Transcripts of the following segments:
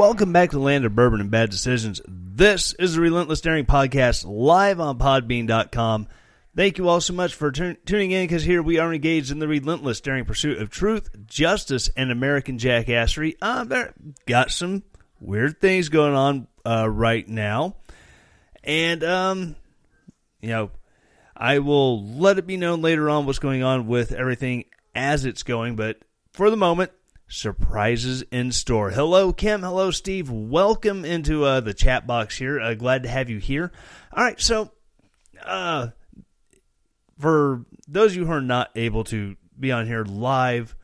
Welcome back to the land of bourbon and bad decisions. This is the Relentless Daring Podcast live on podbean.com. Thank you all so much for tu- tuning in because here we are engaged in the relentless daring pursuit of truth, justice, and American jackassery. Uh, got some weird things going on uh, right now. And, um, you know, I will let it be known later on what's going on with everything as it's going. But for the moment, surprises in store. Hello, Kim. Hello, Steve. Welcome into uh, the chat box here. Uh, glad to have you here. All right, so uh, for those of you who are not able to be on here live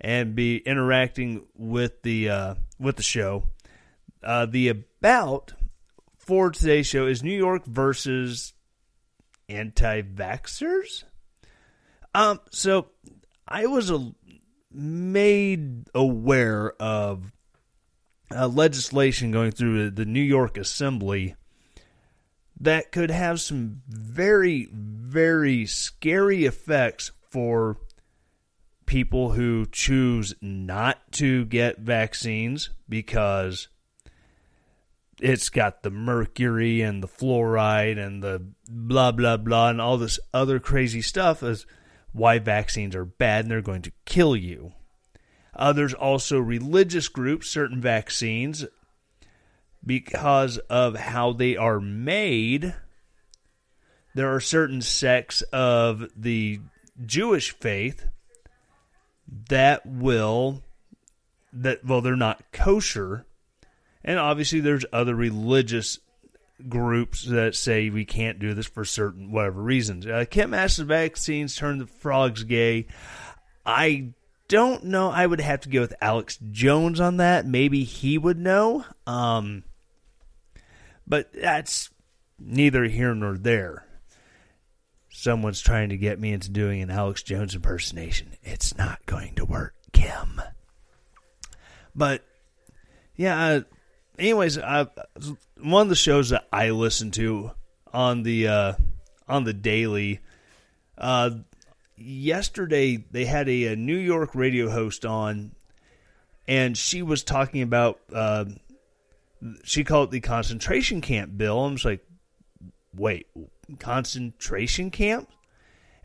and be interacting with the uh, with the show, uh, the about for today's show is New York versus anti-vaxxers. Um, so I was a made aware of uh, legislation going through the New York Assembly that could have some very, very scary effects for people who choose not to get vaccines because it's got the mercury and the fluoride and the blah blah blah and all this other crazy stuff as why vaccines are bad and they're going to kill you. There's also religious groups, certain vaccines, because of how they are made. There are certain sects of the Jewish faith that will that well they're not kosher and obviously there's other religious groups that say we can't do this for certain whatever reasons. Uh, Kim asks the vaccines turn the frogs gay. I don't know. I would have to go with Alex Jones on that. Maybe he would know. Um, but that's neither here nor there. Someone's trying to get me into doing an Alex Jones impersonation. It's not going to work, Kim. But yeah, uh, anyways, I, one of the shows that I listen to on the uh, on the daily. Uh, yesterday, they had a, a, New York radio host on, and she was talking about. Uh, she called it the concentration camp bill. I'm just like, wait, concentration camp?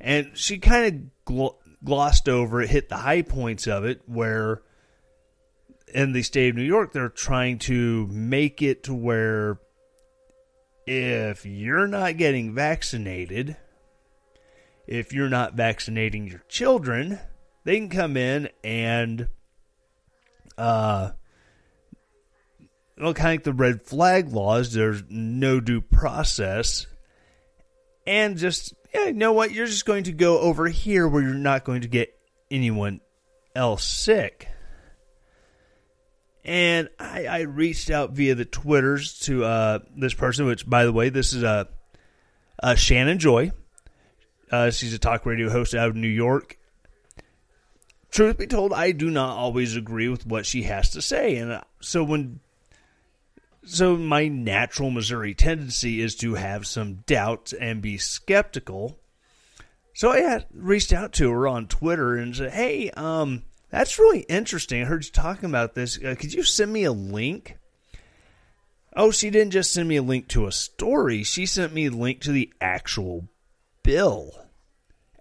And she kind of gl- glossed over it, hit the high points of it, where in the state of New York, they're trying to make it to where if you're not getting vaccinated, if you're not vaccinating your children, they can come in and, uh, well, kind of like the red flag laws, there's no due process. And just, yeah, you know what? You're just going to go over here where you're not going to get anyone else sick and I, I, reached out via the Twitters to uh, this person, which, by the way, this is uh, uh, Shannon Joy. Uh, she's a talk radio host out of New York. Truth be told, I do not always agree with what she has to say, and uh, so when so my natural Missouri tendency is to have some doubts and be skeptical. So I reached out to her on Twitter and said, "Hey, um." That's really interesting. I heard you talking about this. Uh, could you send me a link? Oh, she didn't just send me a link to a story. She sent me a link to the actual bill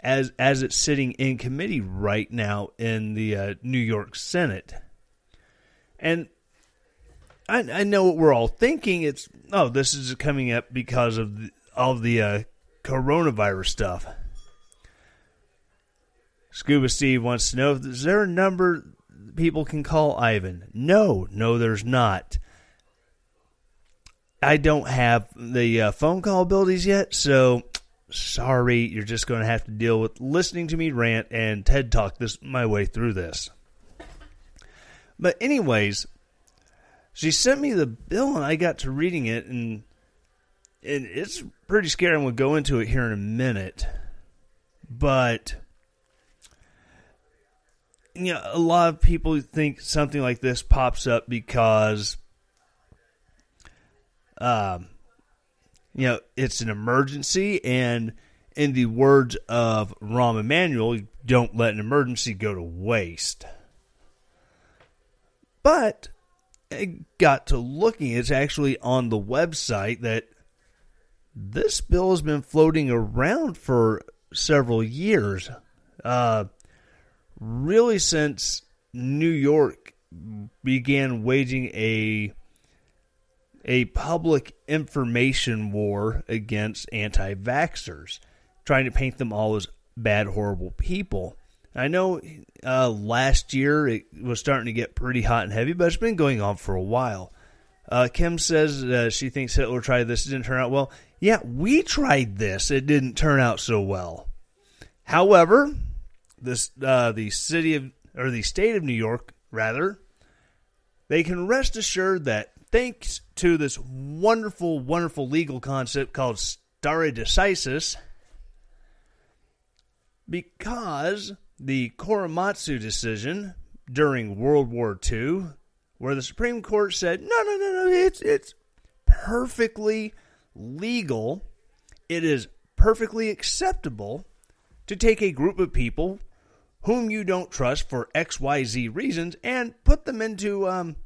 as as it's sitting in committee right now in the uh, New York Senate. And I, I, know what we're all thinking. It's oh, this is coming up because of the, all the uh, coronavirus stuff. Scuba Steve wants to know: Is there a number people can call Ivan. No, no, there's not. I don't have the uh, phone call abilities yet, so sorry, you're just going to have to deal with listening to me rant and TED Talk this my way through this. But anyways, she sent me the bill and I got to reading it and and it's pretty scary. Going to go into it here in a minute. But you know, a lot of people think something like this pops up because um you know, it's an emergency and in the words of Rahm Emanuel, don't let an emergency go to waste. But it got to looking, it's actually on the website that this bill has been floating around for several years. Uh, really, since New York began waging a a public information war against anti vaxxers, trying to paint them all as bad, horrible people. I know uh, last year it was starting to get pretty hot and heavy, but it's been going on for a while. Uh, Kim says uh, she thinks Hitler tried this. It didn't turn out well. Yeah, we tried this. It didn't turn out so well. However, this uh, the city of or the state of New York, rather, they can rest assured that thanks to this wonderful, wonderful legal concept called stare decisis, because the Korematsu decision during World War II, where the Supreme Court said, no, no, no, no, it's, it's perfectly legal, it is perfectly acceptable to take a group of people whom you don't trust for XYZ reasons and put them into, um,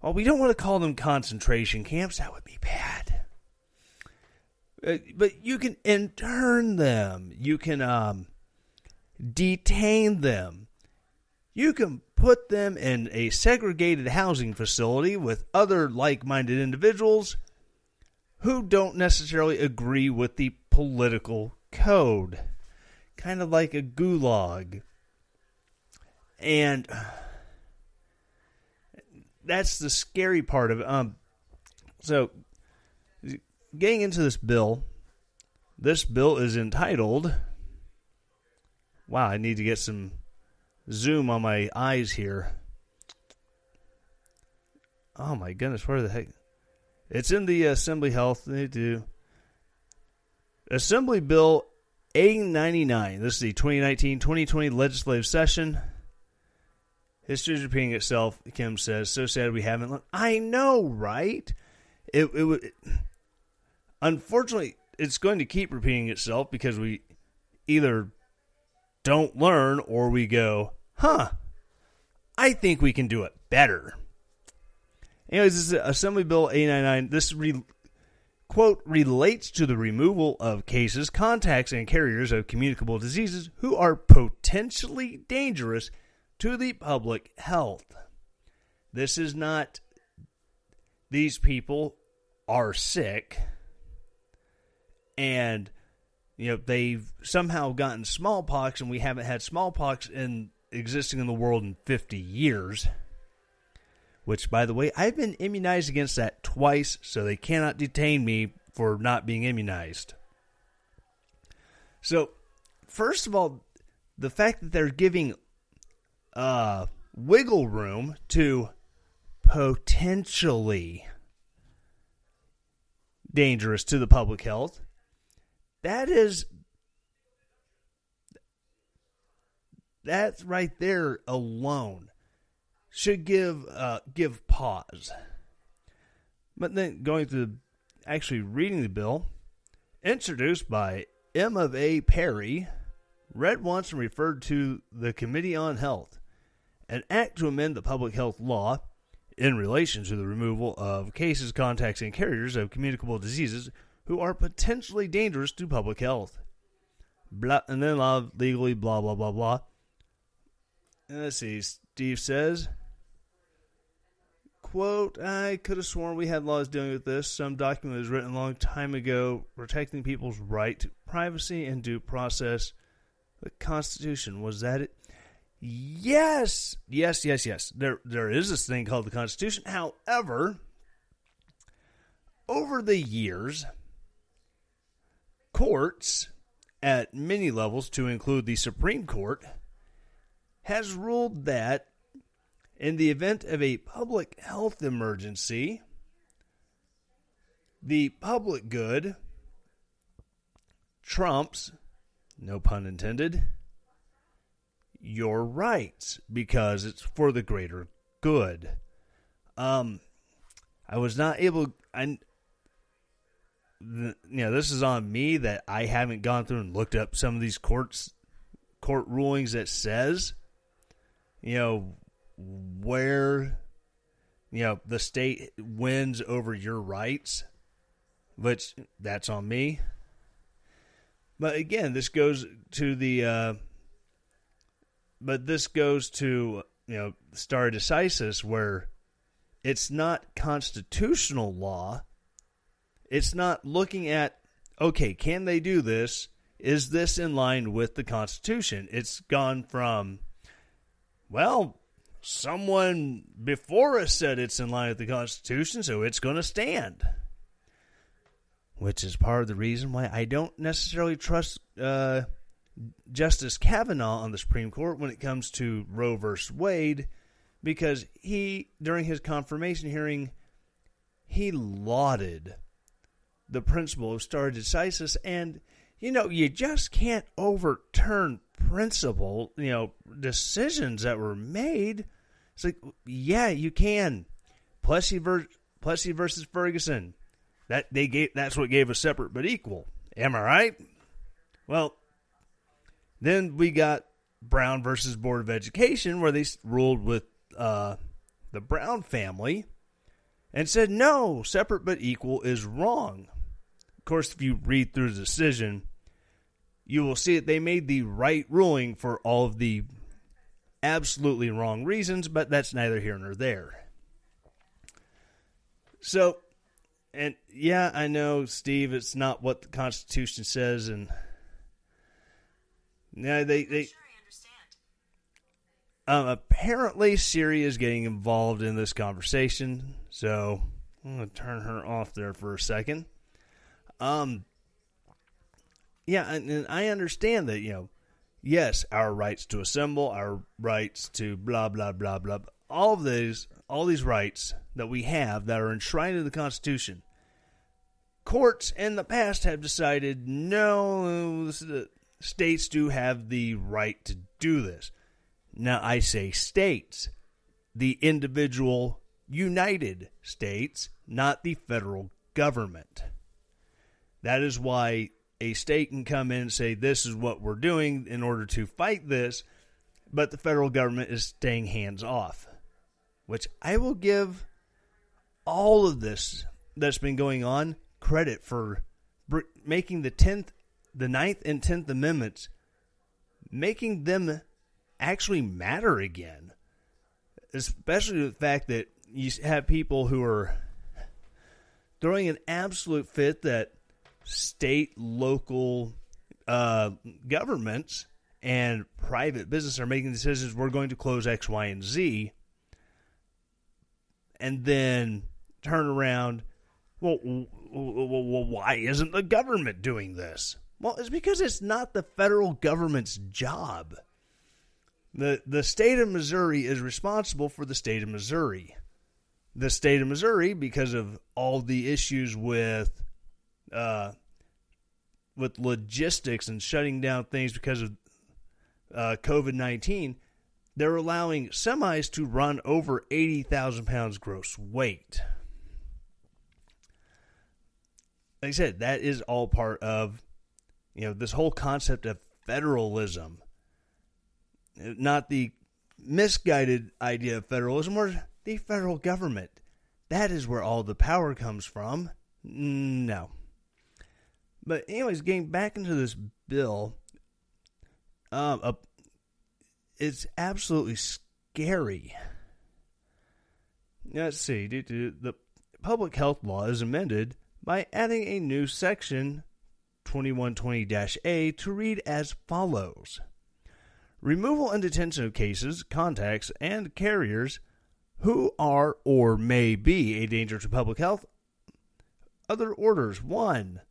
well, we don't want to call them concentration camps. That would be bad. Uh, but you can intern them. You can um, detain them. You can put them in a segregated housing facility with other like minded individuals who don't necessarily agree with the political code. Kind of like a gulag. And that's the scary part of it. Um, so, getting into this bill, this bill is entitled Wow, I need to get some zoom on my eyes here. Oh my goodness, where the heck? It's in the Assembly Health. They do. Assembly Bill A99. This is the 2019 2020 legislative session. History is repeating itself, Kim says. So sad we haven't learned. I know, right? It, it, it Unfortunately, it's going to keep repeating itself because we either don't learn or we go, huh, I think we can do it better. Anyways, this is Assembly Bill 899. This re- quote relates to the removal of cases, contacts, and carriers of communicable diseases who are potentially dangerous to the public health. This is not these people are sick and you know they've somehow gotten smallpox and we haven't had smallpox in existing in the world in 50 years which by the way I've been immunized against that twice so they cannot detain me for not being immunized so first of all the fact that they're giving uh wiggle room to potentially dangerous to the public health that is that right there alone should give uh, give pause. But then going through actually reading the bill, introduced by M of A Perry, read once and referred to the Committee on Health, an act to amend the public health law in relation to the removal of cases, contacts, and carriers of communicable diseases who are potentially dangerous to public health. Blah, and then of legally blah blah blah blah. And let's see. Steve says, "quote I could have sworn we had laws dealing with this. Some document was written a long time ago protecting people's right to privacy and due process. The Constitution was that it." Yes, yes, yes, yes. There, there is this thing called the Constitution. However, over the years, courts at many levels, to include the Supreme Court, has ruled that in the event of a public health emergency, the public good trumps, no pun intended, your rights because it's for the greater good. Um, I was not able. The, you know, this is on me that I haven't gone through and looked up some of these courts court rulings that says, you know, where, you know, the state wins over your rights, which that's on me. But again, this goes to the. Uh, but this goes to you know stare decisis where it's not constitutional law. It's not looking at okay can they do this? Is this in line with the constitution? It's gone from well someone before us said it's in line with the constitution so it's going to stand which is part of the reason why i don't necessarily trust uh, Justice Kavanaugh on the Supreme Court when it comes to Roe versus Wade because he, during his confirmation hearing, he lauded the principle of stare decisis. And, you know, you just can't overturn principle, you know, decisions that were made. It's like, yeah, you can. Plessy, ver- Plessy versus Ferguson. That they gave that's what gave us separate but equal. Am I right? Well, then we got Brown versus Board of Education, where they ruled with uh, the Brown family and said, no, separate but equal is wrong. Of course, if you read through the decision, you will see that they made the right ruling for all of the absolutely wrong reasons, but that's neither here nor there. So, and yeah, I know, Steve, it's not what the Constitution says, and yeah, they they. Um, apparently, Siri is getting involved in this conversation, so I'm going to turn her off there for a second. Um, yeah, and, and I understand that you know, yes, our rights to assemble, our rights to blah blah blah blah, all of these, all these rights that we have that are enshrined in the Constitution. Courts in the past have decided no, states do have the right to do this. Now, I say states, the individual United States, not the federal government. That is why a state can come in and say, This is what we're doing in order to fight this, but the federal government is staying hands off, which I will give all of this that's been going on credit for making the 10th the Ninth and Tenth Amendments, making them actually matter again. Especially the fact that you have people who are throwing an absolute fit that state, local uh, governments and private business are making decisions. We're going to close X, Y, and Z, and then turn around. Well, why isn't the government doing this? Well, it's because it's not the federal government's job. The the state of Missouri is responsible for the state of Missouri. The state of Missouri, because of all the issues with uh, with logistics and shutting down things because of uh, COVID nineteen, they're allowing semis to run over eighty thousand pounds gross weight. Like I said, that is all part of you know, this whole concept of federalism, not the misguided idea of federalism or the federal government. That is where all the power comes from. No. But, anyways, getting back into this bill, um, uh, it's absolutely scary. Let's see. The public health law is amended by adding a new section 2120 A to read as follows removal and detention of cases, contacts, and carriers who are or may be a danger to public health. Other orders 1.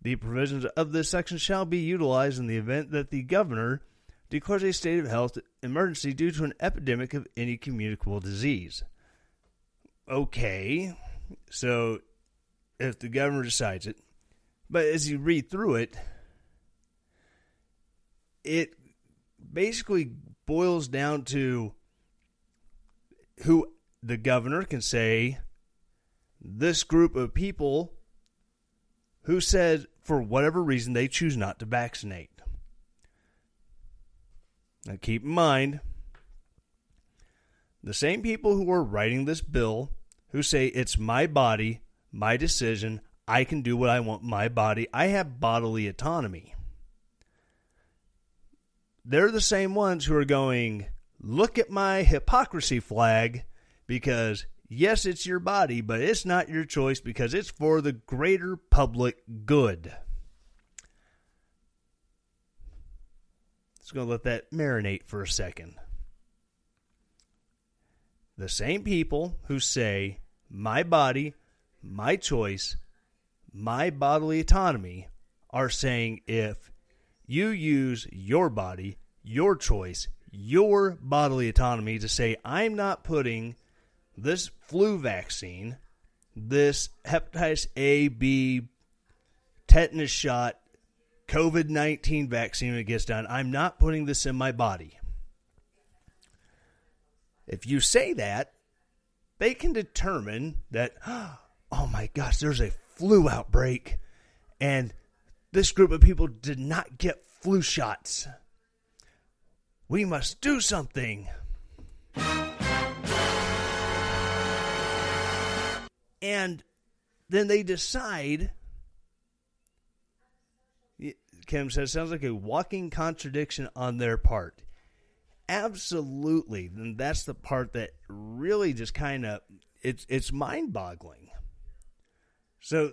The provisions of this section shall be utilized in the event that the governor declares a state of health emergency due to an epidemic of any communicable disease. Okay, so if the governor decides it, but as you read through it, it basically boils down to who the governor can say this group of people who said for whatever reason they choose not to vaccinate. Now keep in mind the same people who are writing this bill who say it's my body, my decision, I can do what I want my body, I have bodily autonomy. They're the same ones who are going, look at my hypocrisy flag because yes, it's your body, but it's not your choice because it's for the greater public good. Just going to let that marinate for a second. The same people who say, my body, my choice, my bodily autonomy, are saying if you use your body, your choice, your bodily autonomy to say, I'm not putting this flu vaccine, this hepatitis A, B, tetanus shot, COVID 19 vaccine when it gets done, I'm not putting this in my body. If you say that, they can determine that, oh my gosh, there's a flu outbreak, and this group of people did not get flu shots. We must do something. And then they decide. Kim says, sounds like a walking contradiction on their part. Absolutely. And that's the part that really just kind of it's it's mind-boggling. So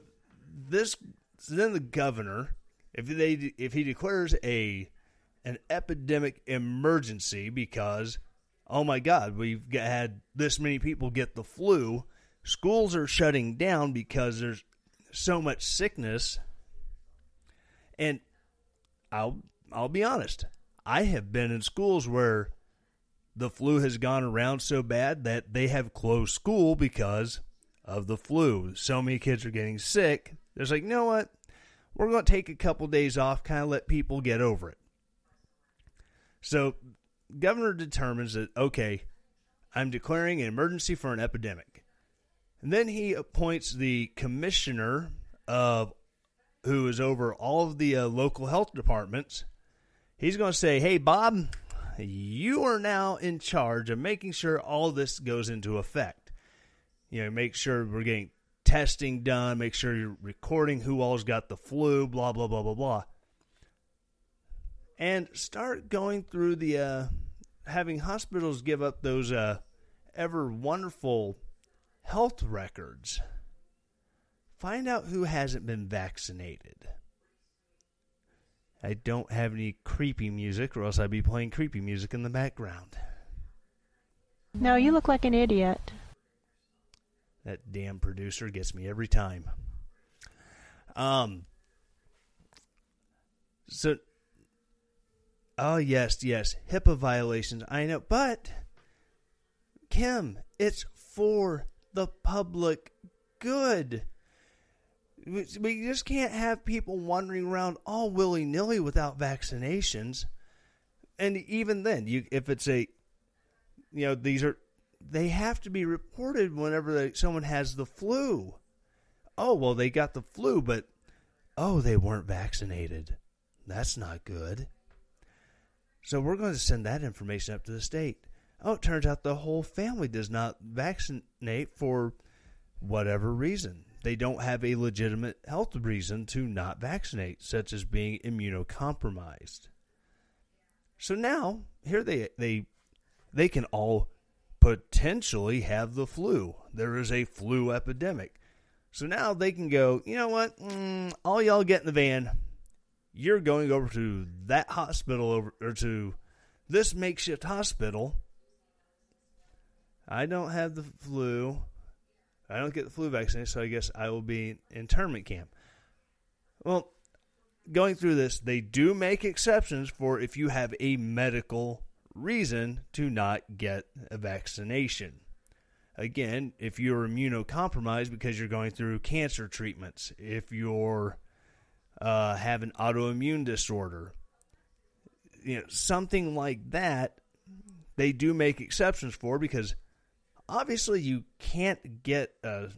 this so then the governor if they if he declares a an epidemic emergency because oh my god, we've had this many people get the flu, schools are shutting down because there's so much sickness. And I'll I'll be honest. I have been in schools where the flu has gone around so bad that they have closed school because of the flu. So many kids are getting sick. There's like, you know what? We're going to take a couple days off, kind of let people get over it. So, governor determines that okay, I'm declaring an emergency for an epidemic. And then he appoints the commissioner of who is over all of the uh, local health departments. He's going to say, "Hey Bob, you are now in charge of making sure all this goes into effect. You know, make sure we're getting testing done, make sure you're recording who all's got the flu, blah blah blah blah blah." And start going through the uh, having hospitals give up those uh, ever wonderful health records. Find out who hasn't been vaccinated. I don't have any creepy music, or else I'd be playing creepy music in the background. No, you look like an idiot. That damn producer gets me every time. Um. So. Oh yes, yes, HIPAA violations. I know, but Kim, it's for the public good. We just can't have people wandering around all willy nilly without vaccinations. And even then, you if it's a, you know, these are they have to be reported whenever they, someone has the flu. Oh well, they got the flu, but oh, they weren't vaccinated. That's not good. So we're going to send that information up to the state. Oh, it turns out the whole family does not vaccinate for whatever reason. They don't have a legitimate health reason to not vaccinate, such as being immunocompromised. So now, here they they they can all potentially have the flu. There is a flu epidemic. So now they can go, you know what? Mm, all y'all get in the van. You're going over to that hospital over or to this makeshift hospital, I don't have the flu. I don't get the flu vaccine, so I guess I will be in internment camp. Well, going through this, they do make exceptions for if you have a medical reason to not get a vaccination. Again, if you're immunocompromised because you're going through cancer treatments, if you're uh, have an autoimmune disorder, you know, something like that, they do make exceptions for because obviously you can't get a,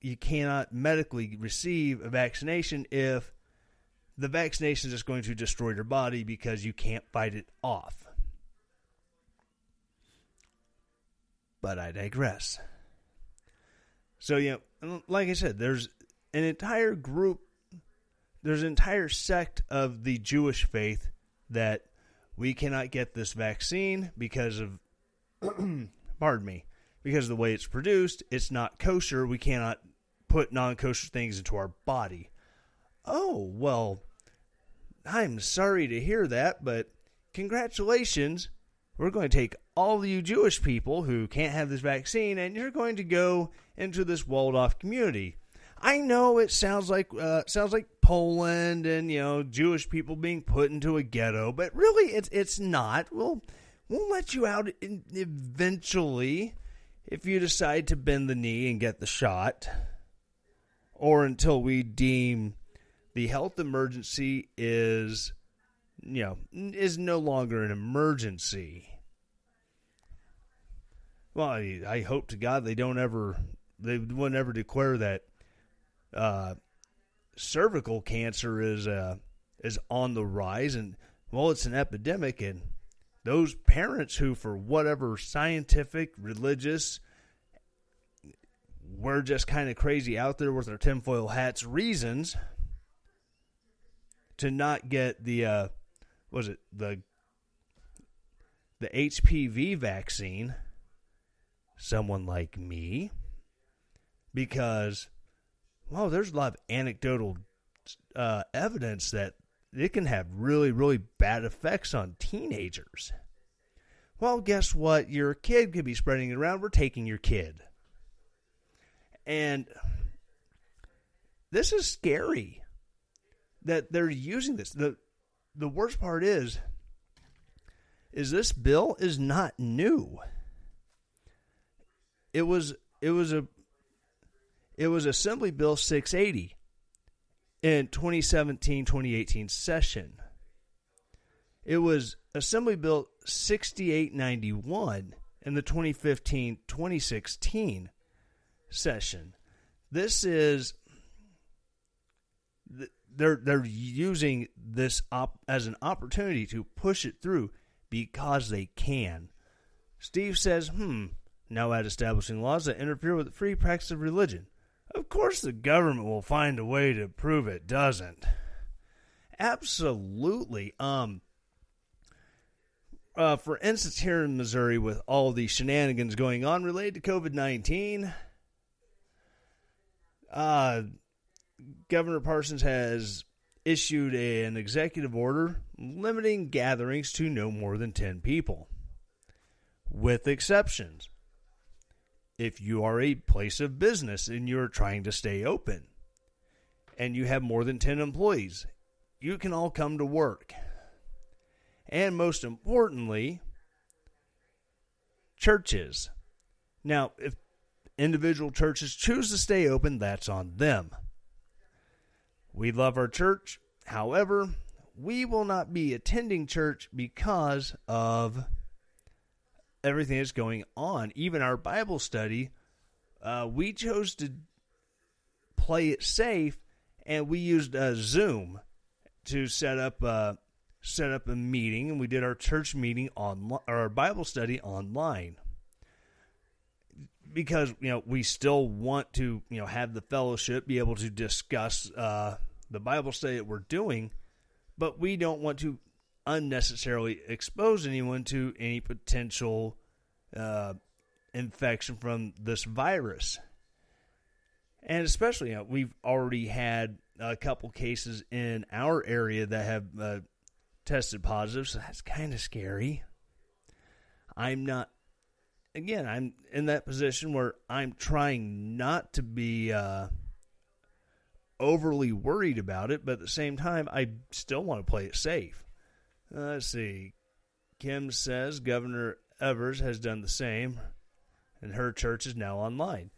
you cannot medically receive a vaccination if the vaccination is just going to destroy your body because you can't fight it off. But I digress. So, know, like I said, there's an entire group, there's an entire sect of the Jewish faith that we cannot get this vaccine because of, pardon me, because of the way it's produced. It's not kosher. We cannot put non kosher things into our body. Oh, well, I'm sorry to hear that, but congratulations. We're going to take all you Jewish people who can't have this vaccine, and you're going to go into this walled off community. I know it sounds like uh, sounds like Poland and you know Jewish people being put into a ghetto, but really it's it's not. We'll we'll let you out eventually if you decide to bend the knee and get the shot, or until we deem the health emergency is you know is no longer an emergency. Well, I, I hope to God they don't ever they won't ever declare that uh, cervical cancer is uh, is on the rise, and well, it's an epidemic, and those parents who, for whatever scientific, religious, we're just kind of crazy out there with our tinfoil hats reasons to not get the uh, was it the the HPV vaccine someone like me because well there's a lot of anecdotal uh, evidence that it can have really really bad effects on teenagers well guess what your kid could be spreading it around we're taking your kid and this is scary that they're using this. The the worst part is is this bill is not new. It was it was a it was Assembly Bill 680 in 2017-2018 session. It was Assembly Bill 6891 in the 2015-2016 session. This is they're they're using this op as an opportunity to push it through because they can. Steve says, "Hmm, now at establishing laws that interfere with the free practice of religion. Of course the government will find a way to prove it doesn't." Absolutely. Um uh, for instance, here in Missouri, with all the shenanigans going on related to COVID 19, uh, Governor Parsons has issued a, an executive order limiting gatherings to no more than 10 people, with exceptions. If you are a place of business and you're trying to stay open and you have more than 10 employees, you can all come to work. And most importantly, churches. Now, if individual churches choose to stay open, that's on them. We love our church. However, we will not be attending church because of everything that's going on. Even our Bible study, uh, we chose to play it safe, and we used uh, Zoom to set up uh, set up a meeting, and we did our church meeting on our Bible study online because you know we still want to you know have the fellowship, be able to discuss uh, the Bible study that we're doing, but we don't want to unnecessarily expose anyone to any potential uh, infection from this virus. And especially, you know, we've already had a couple cases in our area that have uh, tested positive, so that's kind of scary. I'm not again, I'm in that position where I'm trying not to be uh, overly worried about it, but at the same time, I still want to play it safe. Let's see. Kim says Governor Evers has done the same, and her church is now online,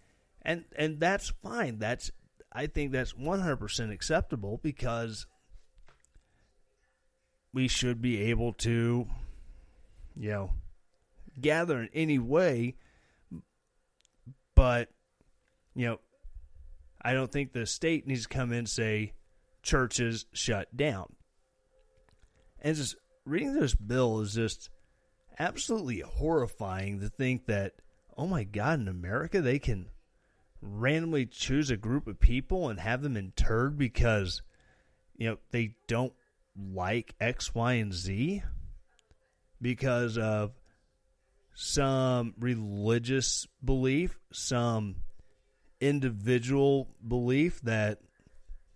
and and that's fine. That's I think that's 100% acceptable because we should be able to, you know, gather in any way. But, you know, I don't think the state needs to come in and say churches shut down. And just reading this bill is just absolutely horrifying to think that, oh my God, in America they can randomly choose a group of people and have them interred because, you know, they don't like X, Y, and Z because of some religious belief, some individual belief that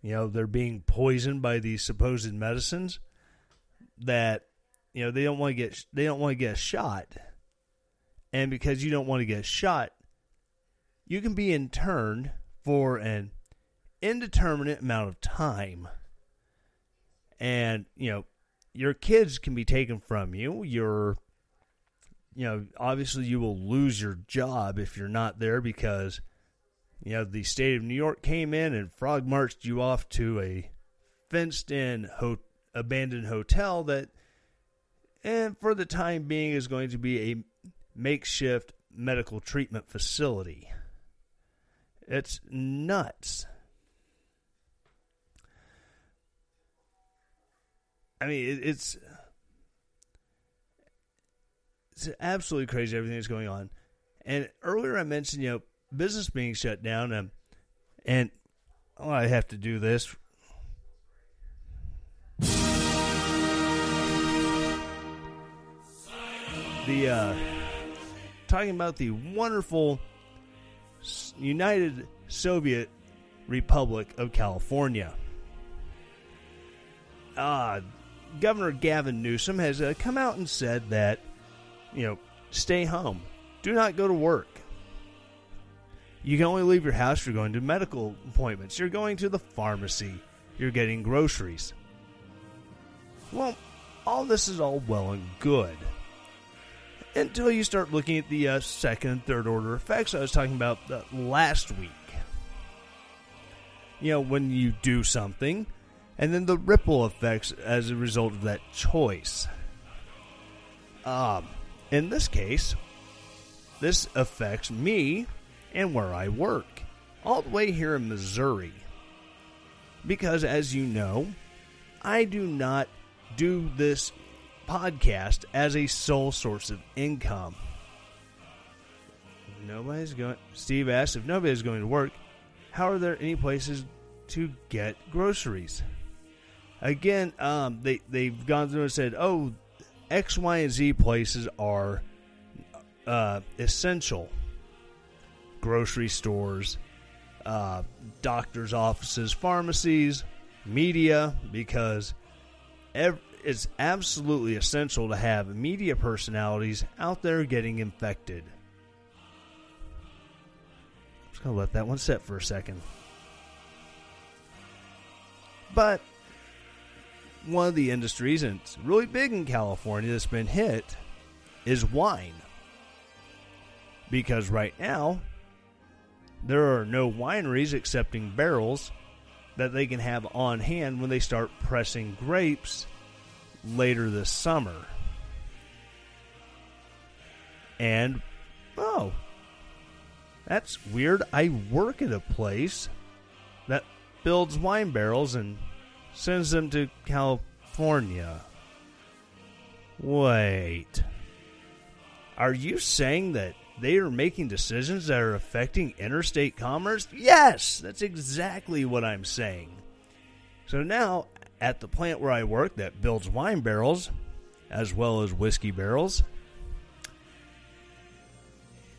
you know they're being poisoned by these supposed medicines that you know they don't want to get they don't want to get shot. And because you don't want to get shot you can be interned for an indeterminate amount of time. And you know your kids can be taken from you. Your you know obviously you will lose your job if you're not there because you know the state of New York came in and frog marched you off to a fenced in ho- abandoned hotel that and for the time being is going to be a makeshift medical treatment facility it's nuts I mean, it's it's absolutely crazy everything that's going on. And earlier I mentioned, you know, business being shut down, and, and oh, I have to do this. The uh, talking about the wonderful United Soviet Republic of California. Uh, Governor Gavin Newsom has uh, come out and said that, you know, stay home. Do not go to work. You can only leave your house if you're going to medical appointments. You're going to the pharmacy. You're getting groceries. Well, all this is all well and good. Until you start looking at the uh, second and third order effects I was talking about uh, last week. You know, when you do something, and then the ripple effects as a result of that choice. Um, in this case, this affects me and where I work, all the way here in Missouri. Because, as you know, I do not do this podcast as a sole source of income. Nobody's going. Steve asked if nobody's going to work, how are there any places to get groceries? again, um, they they've gone through and said, oh, X, Y, and Z places are uh, essential. Grocery stores, uh, doctors' offices, pharmacies, media, because ev- it's absolutely essential to have media personalities out there getting infected. I'm just gonna let that one sit for a second. But one of the industries, and it's really big in California that's been hit, is wine. Because right now, there are no wineries accepting barrels that they can have on hand when they start pressing grapes later this summer. And, oh, that's weird. I work at a place that builds wine barrels and sends them to California. Wait. Are you saying that they are making decisions that are affecting interstate commerce? Yes, that's exactly what I'm saying. So now, at the plant where I work that builds wine barrels, as well as whiskey barrels,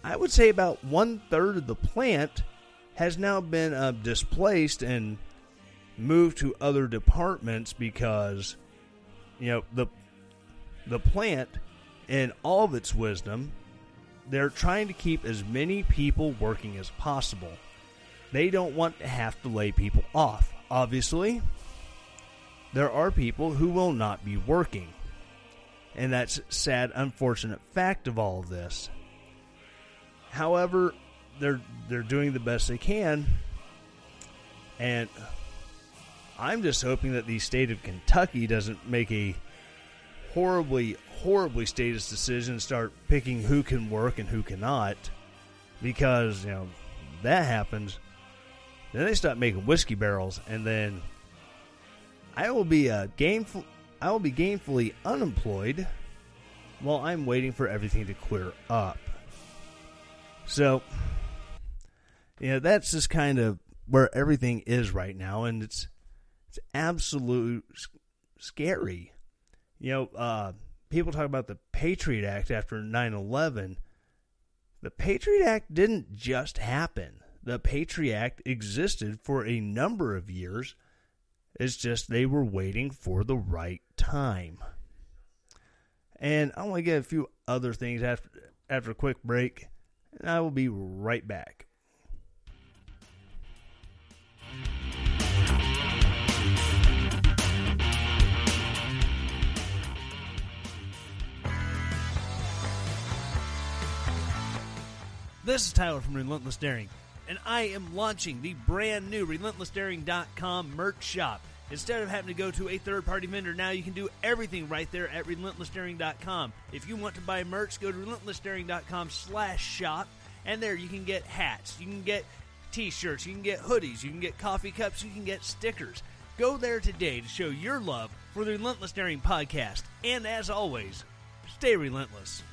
I would say about one third of the plant has now been uh, displaced and moved to other departments because you know the the plant in all of its wisdom, they're trying to keep as many people working as possible. They don't want to have to lay people off. Obviously, there are people who will not be working. And that's sad, unfortunate fact of all of this. However, they're they're doing the best they can. And I'm just hoping that the state of Kentucky doesn't make a horribly, horribly status decision and start picking who can work and who cannot. Because, you know, that happens. Then they start making whiskey barrels, and then I will be uh, gainful. I will be gainfully unemployed while I'm waiting for everything to clear up. So, yeah, that's just kind of where everything is right now, and it's it's absolutely scary. You know, uh, people talk about the Patriot Act after 9 11. The Patriot Act didn't just happen. The Patriot Act existed for a number of years. It's just they were waiting for the right time. And I want to get a few other things after after a quick break, and I will be right back. This is Tyler from Relentless Daring, and I am launching the brand new RelentlessDaring.com merch shop. Instead of having to go to a third party vendor, now you can do everything right there at RelentlessDaring.com. If you want to buy merch, go to RelentlessDaring.com slash shop, and there you can get hats, you can get t shirts, you can get hoodies, you can get coffee cups, you can get stickers. Go there today to show your love for the Relentless Daring podcast. And as always, stay relentless.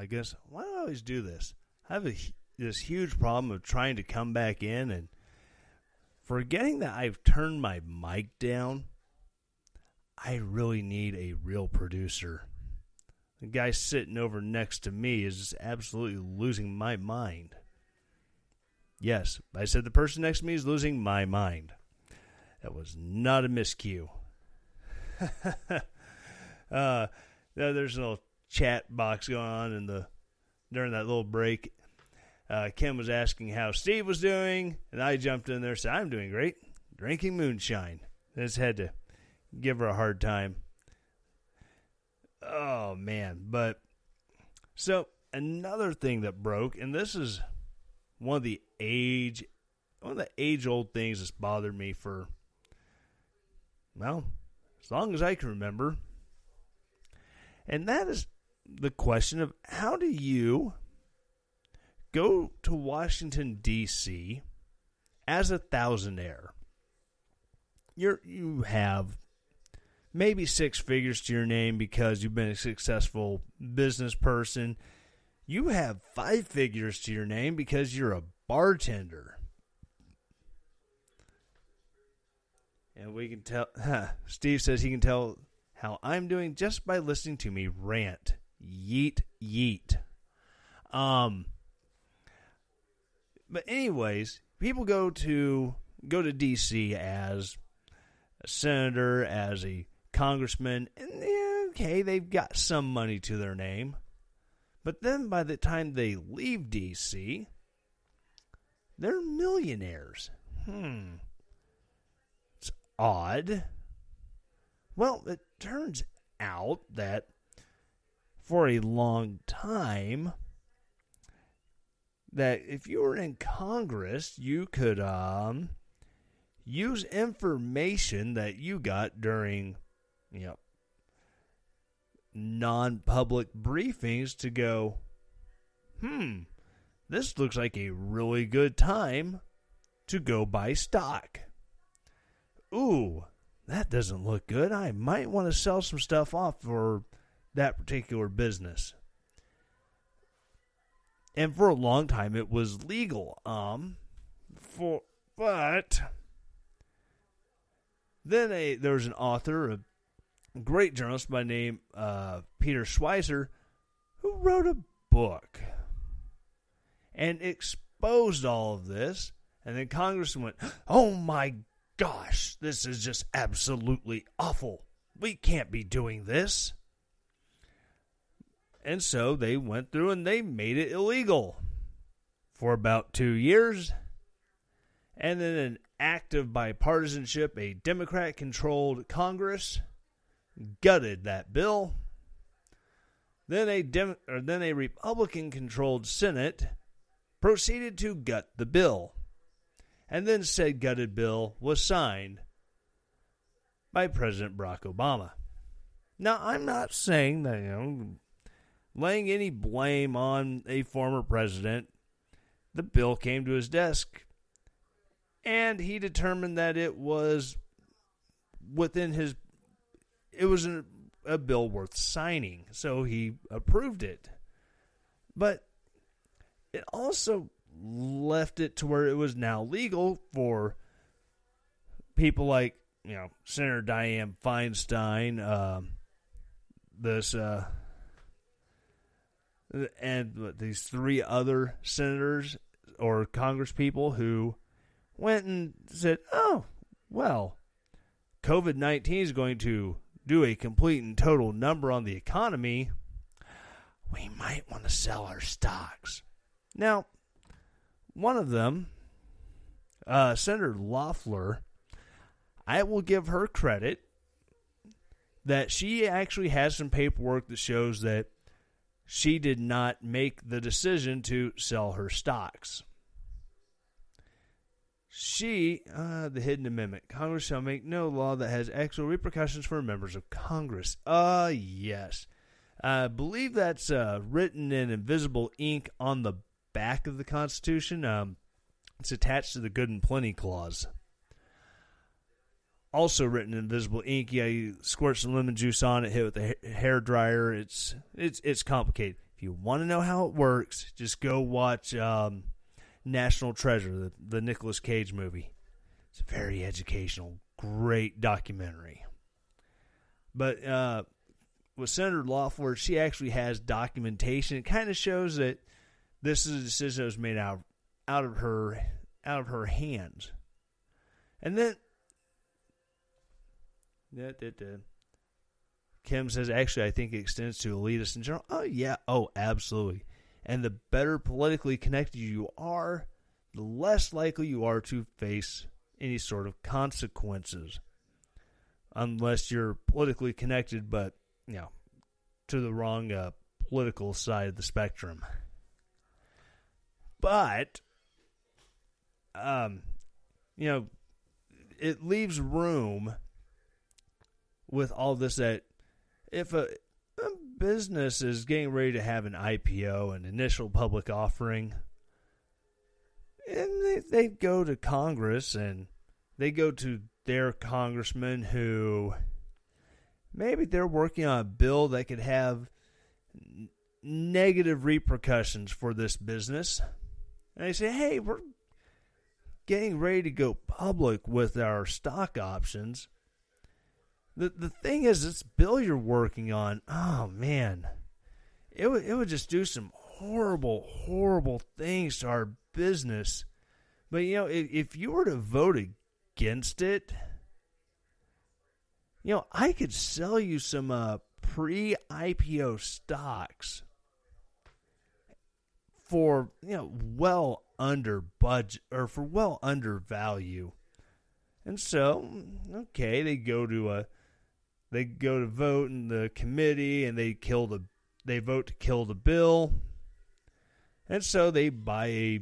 My goodness, why do I always do this? I have a, this huge problem of trying to come back in and forgetting that I've turned my mic down. I really need a real producer. The guy sitting over next to me is just absolutely losing my mind. Yes, I said the person next to me is losing my mind. That was not a miscue. uh, there's a little chat box going on in the during that little break. Uh, Kim was asking how Steve was doing, and I jumped in there and said, I'm doing great. Drinking moonshine. Just had to give her a hard time. Oh, man. But so another thing that broke, and this is one of the age, one of the age old things that's bothered me for, well, as long as I can remember. And that is the question of how do you go to Washington D.C. as a thousandaire? You're you have maybe six figures to your name because you've been a successful business person. You have five figures to your name because you're a bartender. And we can tell, huh, Steve says he can tell how I'm doing just by listening to me rant. Yeet yeet. Um but anyways, people go to go to DC as a senator, as a congressman, and okay, they've got some money to their name. But then by the time they leave DC, they're millionaires. Hmm. It's odd. Well, it turns out that for a long time that if you were in Congress, you could um, use information that you got during, you know, non-public briefings to go, hmm, this looks like a really good time to go buy stock. Ooh, that doesn't look good. I might want to sell some stuff off for that particular business. And for a long time it was legal. Um for but then a there was an author, a great journalist by name uh, Peter Schweizer who wrote a book and exposed all of this. And then Congress went, "Oh my gosh, this is just absolutely awful. We can't be doing this." And so they went through and they made it illegal for about two years. And then an act of bipartisanship, a Democrat controlled Congress gutted that bill. Then a Dem- or then a Republican controlled Senate proceeded to gut the bill. And then said gutted bill was signed by President Barack Obama. Now, I'm not saying that, you know, laying any blame on a former president. The bill came to his desk, and he determined that it was within his. It was a, a bill worth signing, so he approved it. But it also left it to where it was now legal for people like you know Senator Dianne Feinstein, um, this uh, and these three other senators or congresspeople who went and said, "Oh, well, COVID nineteen is going to do a complete and total number on the economy. We might want to sell our stocks." Now, one of them, uh, Senator Loeffler, I will give her credit that she actually has some paperwork that shows that she did not make the decision to sell her stocks. She, uh, the hidden amendment, Congress shall make no law that has actual repercussions for members of Congress. Uh, yes. I believe that's uh, written in invisible ink on the back of the Constitution. Um, it's attached to the Good and Plenty Clause. Also written in invisible ink. Yeah, you squirt some lemon juice on it, hit with a hair dryer. It's it's it's complicated. If you want to know how it works, just go watch um, National Treasure, the, the Nicolas Cage movie. It's a very educational, great documentary. But uh, with Senator Loeffler, she actually has documentation. It kind of shows that this is a decision that was made out out of her out of her hands. And then da, did da. Kim says, actually, I think it extends to elitists in general. Oh, yeah. Oh, absolutely. And the better politically connected you are, the less likely you are to face any sort of consequences. Unless you're politically connected, but, you know, to the wrong uh, political side of the spectrum. But, um, you know, it leaves room with all this that if a, a, business is getting ready to have an IPO, an initial public offering, and they, they go to Congress and they go to their congressman who maybe they're working on a bill that could have negative repercussions for this business. And they say, hey, we're getting ready to go public with our stock options the the thing is, this bill you're working on, oh man, it would it would just do some horrible, horrible things to our business. But you know, if, if you were to vote against it, you know, I could sell you some uh, pre IPO stocks for you know well under budget or for well under value. And so, okay, they go to a they go to vote in the committee and they kill the they vote to kill the bill. And so they buy a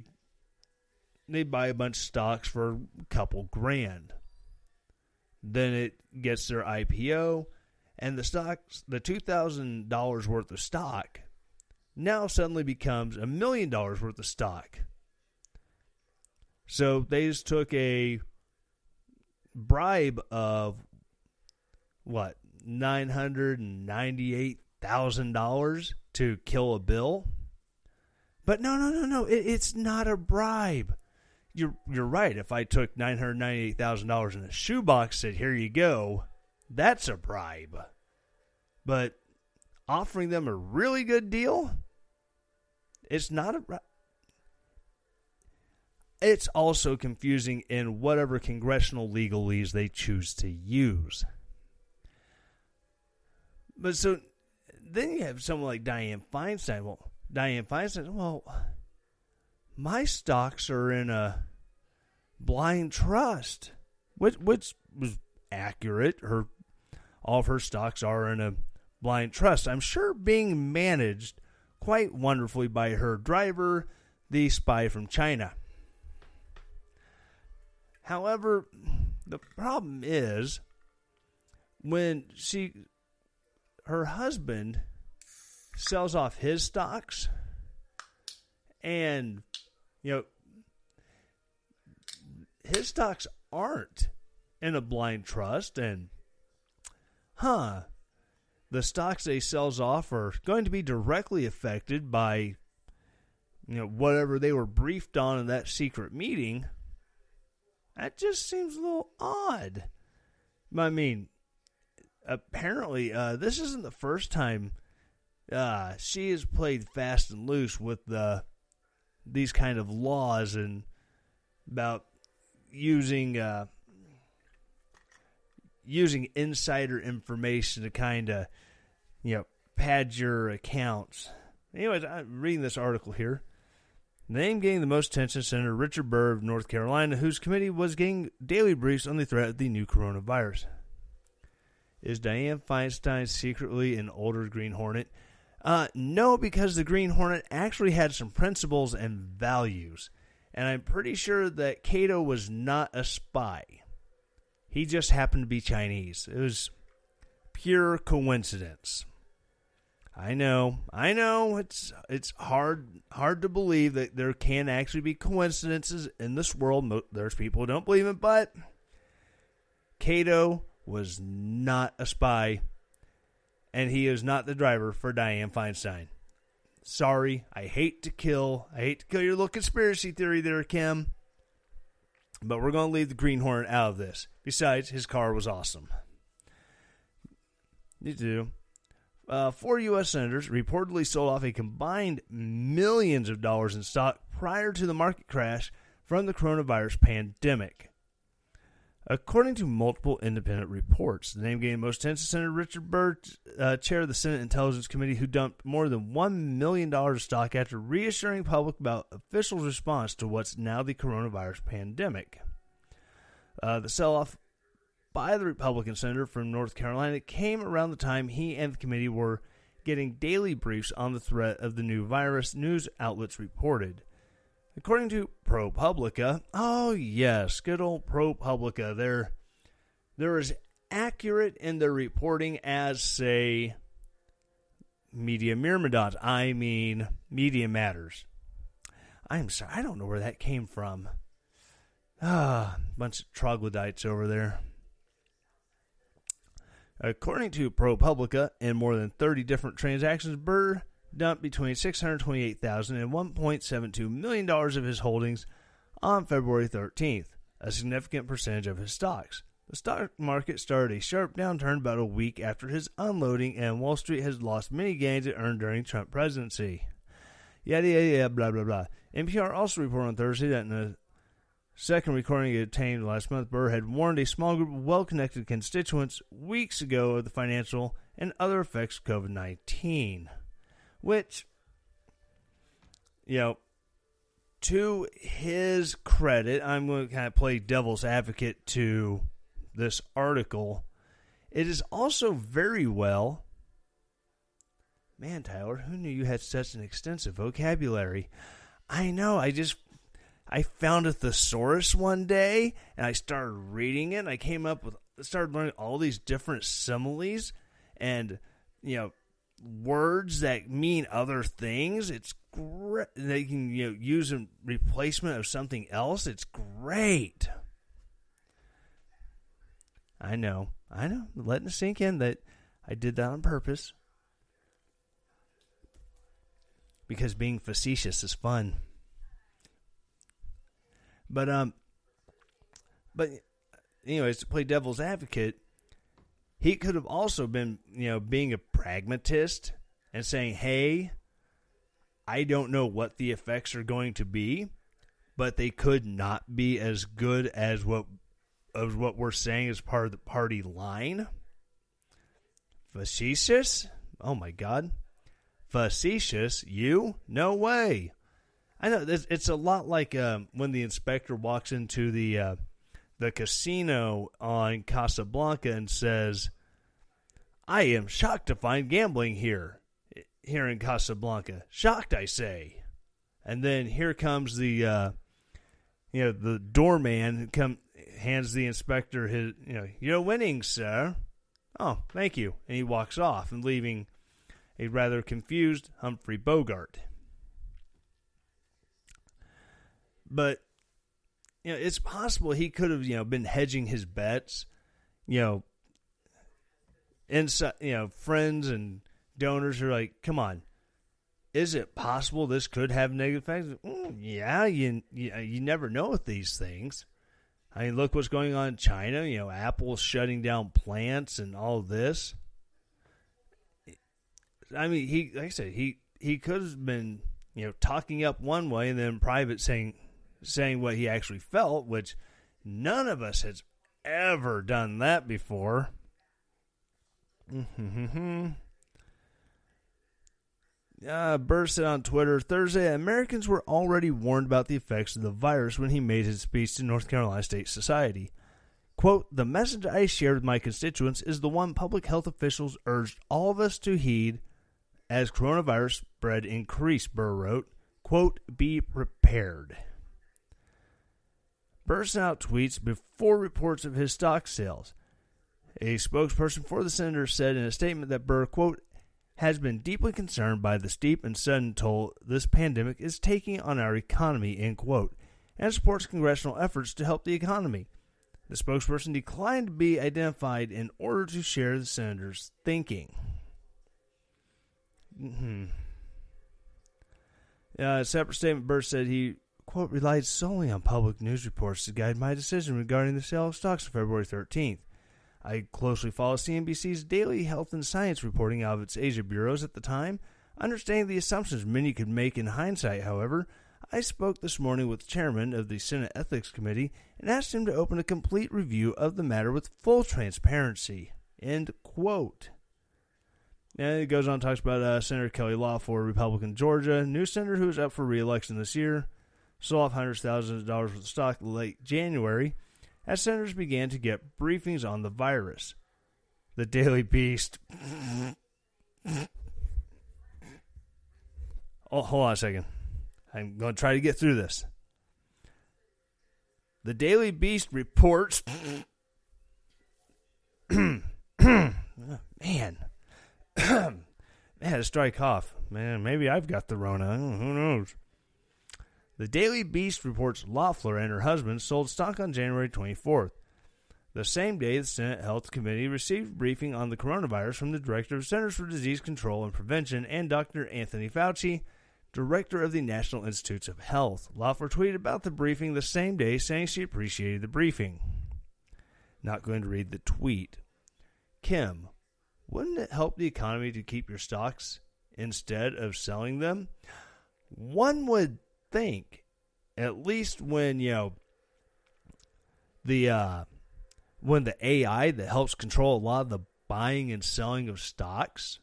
they buy a bunch of stocks for a couple grand. Then it gets their IPO and the stocks the two thousand dollars worth of stock now suddenly becomes a million dollars worth of stock. So they just took a bribe of what nine hundred and ninety eight thousand dollars to kill a bill. But no, no, no, no. It, it's not a bribe. You're you're right. If I took nine hundred ninety eight thousand dollars in a shoebox, and said here you go, that's a bribe. but offering them a really good deal, it's not a. It's also confusing in whatever congressional legalese they choose to use. But so then you have someone like Dianne Feinstein. Well, Dianne Feinstein, well, my stocks are in a blind trust, which which was accurate. Her all of her stocks are in a blind trust. I'm sure being managed quite wonderfully by her driver, the spy from China. However, the problem is when she her husband sells off his stocks and you know his stocks aren't in a blind trust and huh the stocks they sells off are going to be directly affected by you know whatever they were briefed on in that secret meeting. That just seems a little odd. I mean apparently, uh, this isn't the first time uh, she has played fast and loose with the these kind of laws and about using uh, using insider information to kind of you know pad your accounts. Anyways, I'm reading this article here. Name getting the most attention Senator Richard Burr of North Carolina, whose committee was getting daily briefs on the threat of the new coronavirus. Is Dianne Feinstein secretly an older Green Hornet? Uh, no, because the Green Hornet actually had some principles and values. And I'm pretty sure that Kato was not a spy. He just happened to be Chinese. It was pure coincidence. I know, I know. It's it's hard hard to believe that there can actually be coincidences in this world. There's people who don't believe it, but Kato was not a spy, and he is not the driver for Dianne Feinstein. Sorry, I hate to kill. I hate to kill your little conspiracy theory there, Kim. But we're going to leave the greenhorn out of this. Besides, his car was awesome. You do. Uh, four U.S. senators reportedly sold off a combined millions of dollars in stock prior to the market crash from the coronavirus pandemic. According to multiple independent reports, the name gained most attention Senator Richard Burr, uh, chair of the Senate Intelligence Committee, who dumped more than $1 million stock after reassuring public about officials' response to what's now the coronavirus pandemic. Uh, the sell off by the Republican senator from North Carolina came around the time he and the committee were getting daily briefs on the threat of the new virus, news outlets reported. According to ProPublica, oh yes, good old ProPublica, they're they're as accurate in their reporting as say Media Myrmidons. I mean Media Matters. I'm sorry, I don't know where that came from. Ah, bunch of troglodytes over there. According to ProPublica, in more than 30 different transactions, Burr dumped between $628,000 and $1.72 million of his holdings on February 13th, a significant percentage of his stocks. The stock market started a sharp downturn about a week after his unloading, and Wall Street has lost many gains it earned during Trump presidency. Yada yada yada blah blah blah. NPR also reported on Thursday that in a second recording it obtained last month, Burr had warned a small group of well-connected constituents weeks ago of the financial and other effects of COVID nineteen. Which, you know, to his credit, I'm going to kind of play devil's advocate to this article. It is also very well. Man, Tyler, who knew you had such an extensive vocabulary? I know, I just. I found a thesaurus one day and I started reading it. And I came up with, started learning all these different similes and, you know, words that mean other things. It's great. They can you know use a replacement of something else. It's great. I know. I know. Letting it sink in that I did that on purpose. Because being facetious is fun. But um but anyways, to play devil's advocate, he could have also been, you know, being a pragmatist and saying, "Hey, I don't know what the effects are going to be, but they could not be as good as what as what we're saying as part of the party line." Facetious? Oh my god. Facetious? You? No way. I know it's, it's a lot like um, when the inspector walks into the uh, the casino on Casablanca and says, "I am shocked to find gambling here, here in Casablanca. Shocked, I say." And then here comes the, uh, you know, the doorman come hands the inspector his, you know, you're winning, sir. Oh, thank you, and he walks off and leaving a rather confused Humphrey Bogart. But you know, it's possible he could have, you know, been hedging his bets, you know, inside, you know, friends and donors are like, "Come on. Is it possible this could have negative effects?" Mm, yeah, you, you you never know with these things. I mean, look what's going on in China. You know, Apple shutting down plants and all this. I mean, he like I said, he he could have been you know talking up one way and then private saying saying what he actually felt, which none of us has ever done that before. Uh, Burr said on Twitter Thursday Americans were already warned about the effects of the virus when he made his speech to North Carolina State Society. Quote, the message I shared with my constituents is the one public health officials urged all of us to heed as coronavirus spread increased, Burr wrote. Quote, be prepared. Burr sent out tweets before reports of his stock sales. A spokesperson for the senator said in a statement that Burr, quote, has been deeply concerned by the steep and sudden toll this pandemic is taking on our economy, end quote, and supports congressional efforts to help the economy. The spokesperson declined to be identified in order to share the senator's thinking. Mm-hmm. Uh, a separate statement, Burr said he, quote, relied solely on public news reports to guide my decision regarding the sale of stocks on February 13th. I closely followed CNBC's daily health and science reporting out of its Asia bureaus at the time. Understanding the assumptions many could make in hindsight, however, I spoke this morning with the chairman of the Senate Ethics Committee and asked him to open a complete review of the matter with full transparency. End quote. And it goes on talks about uh, Senator Kelly Loeffler Republican Georgia, new senator who is up for re-election this year, sold off hundreds of thousands of dollars worth of stock late January as senators began to get briefings on the virus. The Daily Beast. oh, hold on a second. I'm going to try to get through this. The Daily Beast reports. Man. Man, to strike off. Man, maybe I've got the Rona. Who knows? The Daily Beast reports Loeffler and her husband sold stock on January 24th. The same day, the Senate Health Committee received a briefing on the coronavirus from the Director of Centers for Disease Control and Prevention and Dr. Anthony Fauci, Director of the National Institutes of Health. Loeffler tweeted about the briefing the same day, saying she appreciated the briefing. Not going to read the tweet. Kim, wouldn't it help the economy to keep your stocks instead of selling them? One would think, at least when you know the uh, when the AI that helps control a lot of the buying and selling of stocks,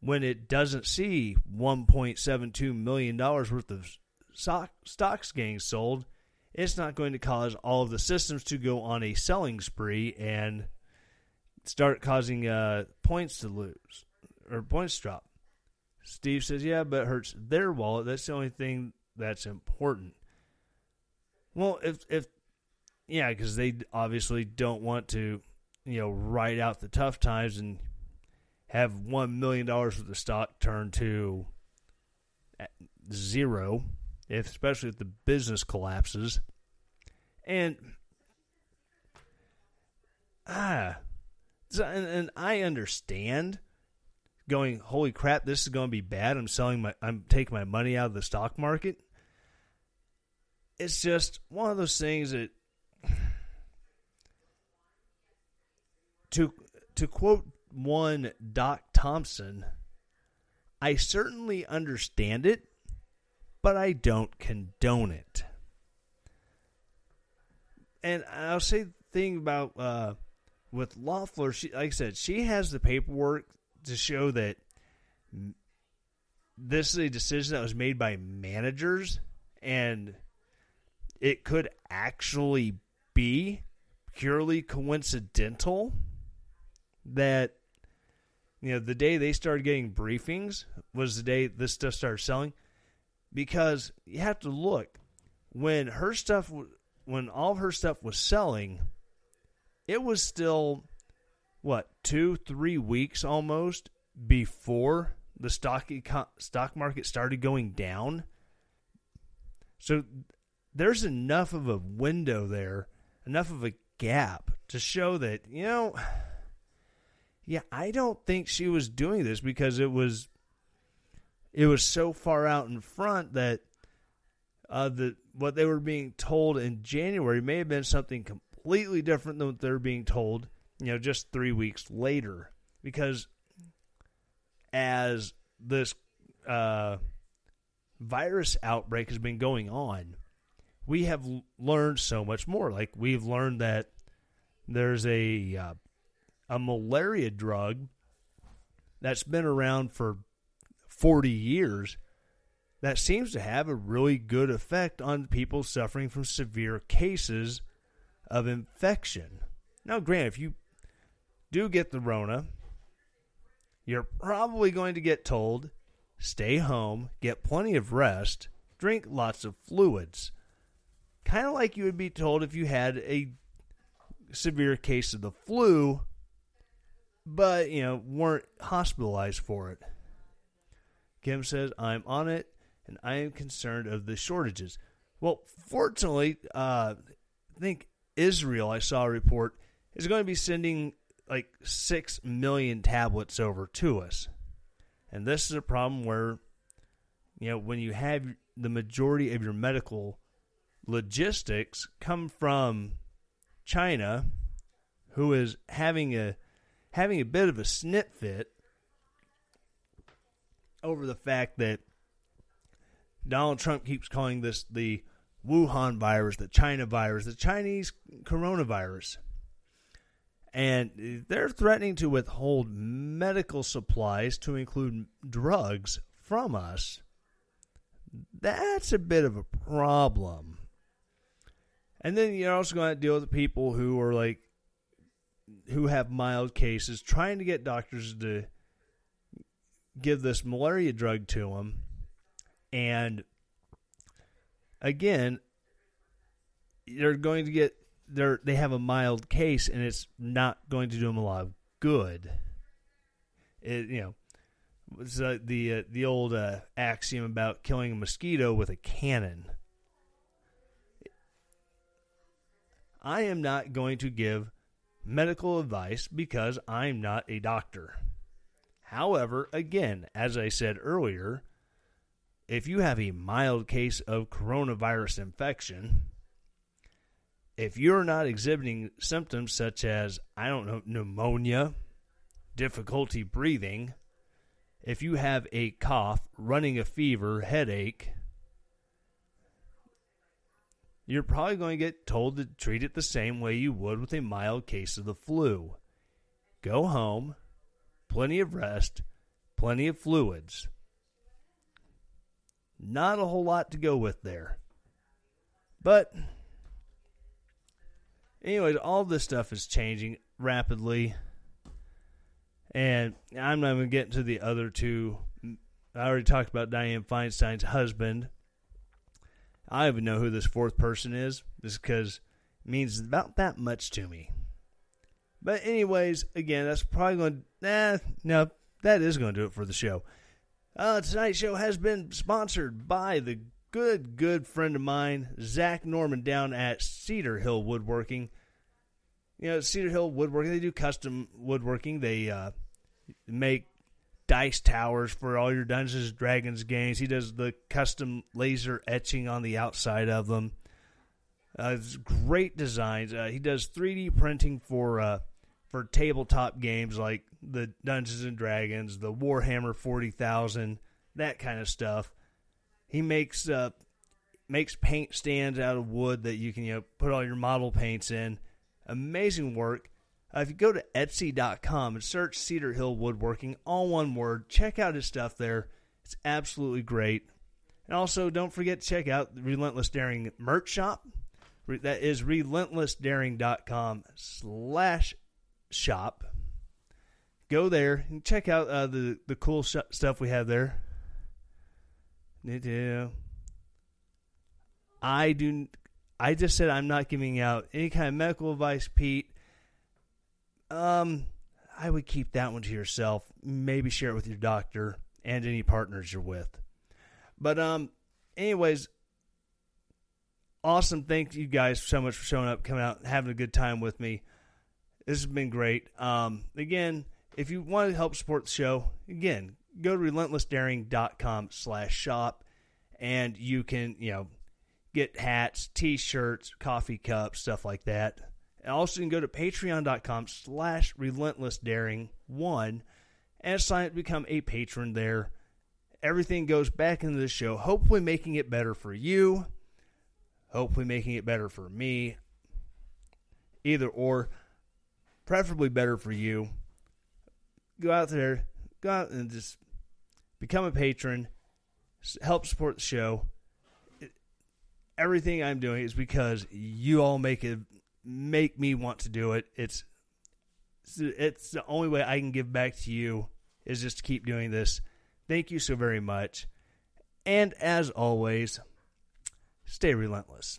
when it doesn't see 1.72 million dollars worth of stock, stocks getting sold, it's not going to cause all of the systems to go on a selling spree and start causing uh, points to lose or points drop. Steve says, yeah, but it hurts their wallet. That's the only thing that's important. Well, if if yeah, because they obviously don't want to, you know, ride out the tough times and have one million dollars worth of stock turn to zero, if, especially if the business collapses. And ah, and, and I understand going, holy crap, this is going to be bad. I'm selling my, I'm taking my money out of the stock market. It's just one of those things that to to quote one Doc Thompson, I certainly understand it, but I don't condone it. And I'll say the thing about uh, with Loeffler, she, like I said, she has the paperwork to show that this is a decision that was made by managers and it could actually be purely coincidental that you know the day they started getting briefings was the day this stuff started selling. Because you have to look when her stuff when all her stuff was selling it was still what two three weeks almost before the stock stock market started going down? So there's enough of a window there enough of a gap to show that you know yeah, I don't think she was doing this because it was it was so far out in front that uh, the what they were being told in January may have been something completely different than what they were being told, you know, just three weeks later. Because as this uh, virus outbreak has been going on, we have learned so much more. Like we've learned that there's a uh, a malaria drug that's been around for 40 years that seems to have a really good effect on people suffering from severe cases of infection. Now, granted, if you do get the Rona, you're probably going to get told stay home, get plenty of rest, drink lots of fluids. Kind of like you would be told if you had a severe case of the flu but you know weren't hospitalized for it. Kim says, "I'm on it, and I am concerned of the shortages." Well, fortunately, uh, I think Israel. I saw a report is going to be sending like six million tablets over to us, and this is a problem where, you know, when you have the majority of your medical logistics come from China, who is having a having a bit of a snit fit over the fact that Donald Trump keeps calling this the Wuhan virus, the China virus, the Chinese coronavirus. And they're threatening to withhold medical supplies to include drugs from us. That's a bit of a problem. And then you're also going to deal with people who are like who have mild cases, trying to get doctors to give this malaria drug to them. And again, you're going to get they're they have a mild case and it's not going to do them a lot of good. It you know it's uh, the uh, the old uh, axiom about killing a mosquito with a cannon. I am not going to give medical advice because I'm not a doctor. However, again, as I said earlier, if you have a mild case of coronavirus infection, if you're not exhibiting symptoms such as, I don't know, pneumonia, difficulty breathing, if you have a cough, running a fever, headache, you're probably going to get told to treat it the same way you would with a mild case of the flu. Go home, plenty of rest, plenty of fluids. Not a whole lot to go with there. But, anyways, all this stuff is changing rapidly. And I'm not even getting to the other two. I already talked about Dianne Feinstein's husband I even know who this fourth person is, just because it means about that much to me. But anyways, again, that's probably going. to... Nah, no, that is going to do it for the show. Uh, tonight's show has been sponsored by the good, good friend of mine, Zach Norman, down at Cedar Hill Woodworking. You know, Cedar Hill Woodworking, they do custom woodworking. They uh, make dice towers for all your Dungeons and Dragons games. He does the custom laser etching on the outside of them. Uh, great designs. Uh, he does 3D printing for uh, for tabletop games like the Dungeons and Dragons, the Warhammer 40,000, that kind of stuff. He makes uh, makes paint stands out of wood that you can you know put all your model paints in. Amazing work. Uh, if you go to Etsy.com and search Cedar Hill Woodworking, all one word, check out his stuff there. It's absolutely great. And also, don't forget to check out the Relentless Daring merch shop. That is relentlessdaring.com slash shop. Go there and check out uh, the, the cool sh- stuff we have there. I do. I just said I'm not giving out any kind of medical advice, Pete. Um, I would keep that one to yourself. Maybe share it with your doctor and any partners you're with. But um, anyways, awesome. Thank you guys so much for showing up, coming out, having a good time with me. This has been great. Um, again, if you want to help support the show, again, go to relentlessdaring.com slash shop and you can, you know, get hats, t-shirts, coffee cups, stuff like that. And also, you can go to patreon.com slash relentlessdaring1 and sign up to become a patron there. Everything goes back into the show, hopefully making it better for you, hopefully making it better for me, either or, preferably better for you. Go out there, go out and just become a patron, help support the show. Everything I'm doing is because you all make it make me want to do it. It's it's the only way I can give back to you is just to keep doing this. Thank you so very much. And as always, stay relentless.